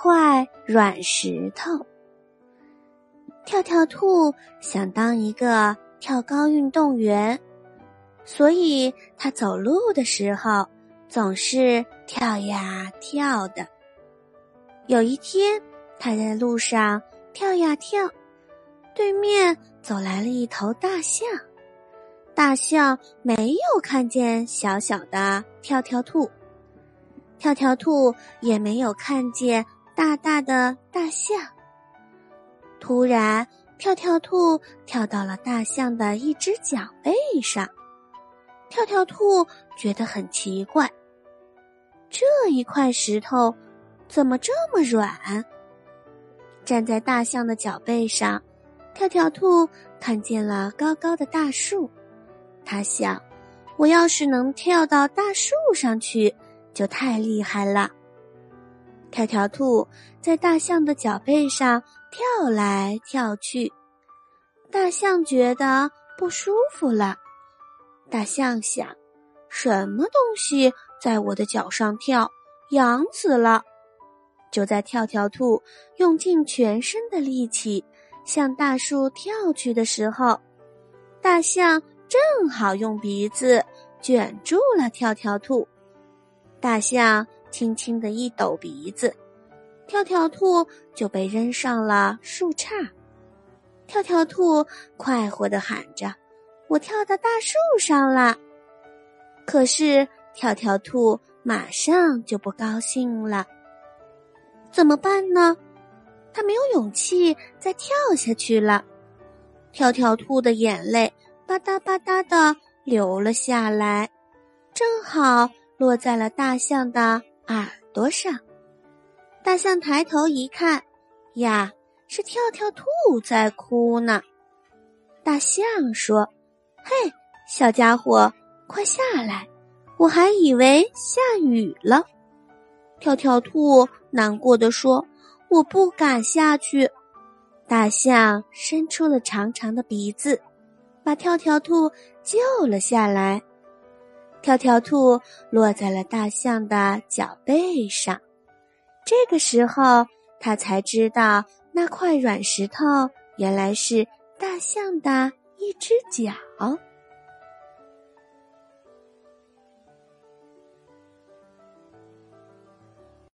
块软石头。跳跳兔想当一个跳高运动员，所以他走路的时候总是跳呀跳的。有一天，他在路上跳呀跳，对面走来了一头大象。大象没有看见小小的跳跳兔，跳跳兔也没有看见大大的大象。突然，跳跳兔跳到了大象的一只脚背上。跳跳兔觉得很奇怪，这一块石头怎么这么软？站在大象的脚背上，跳跳兔看见了高高的大树。他想，我要是能跳到大树上去，就太厉害了。跳跳兔在大象的脚背上跳来跳去，大象觉得不舒服了。大象想，什么东西在我的脚上跳，痒死了。就在跳跳兔用尽全身的力气向大树跳去的时候，大象。正好用鼻子卷住了跳跳兔，大象轻轻的一抖鼻子，跳跳兔就被扔上了树杈。跳跳兔快活的喊着：“我跳到大树上了！”可是跳跳兔马上就不高兴了，怎么办呢？他没有勇气再跳下去了。跳跳兔的眼泪。吧嗒吧嗒的流了下来，正好落在了大象的耳朵上。大象抬头一看，呀，是跳跳兔在哭呢。大象说：“嘿，小家伙，快下来！我还以为下雨了。”跳跳兔难过的说：“我不敢下去。”大象伸出了长长的鼻子。把跳跳兔救了下来，跳跳兔落在了大象的脚背上。这个时候，他才知道那块软石头原来是大象的一只脚。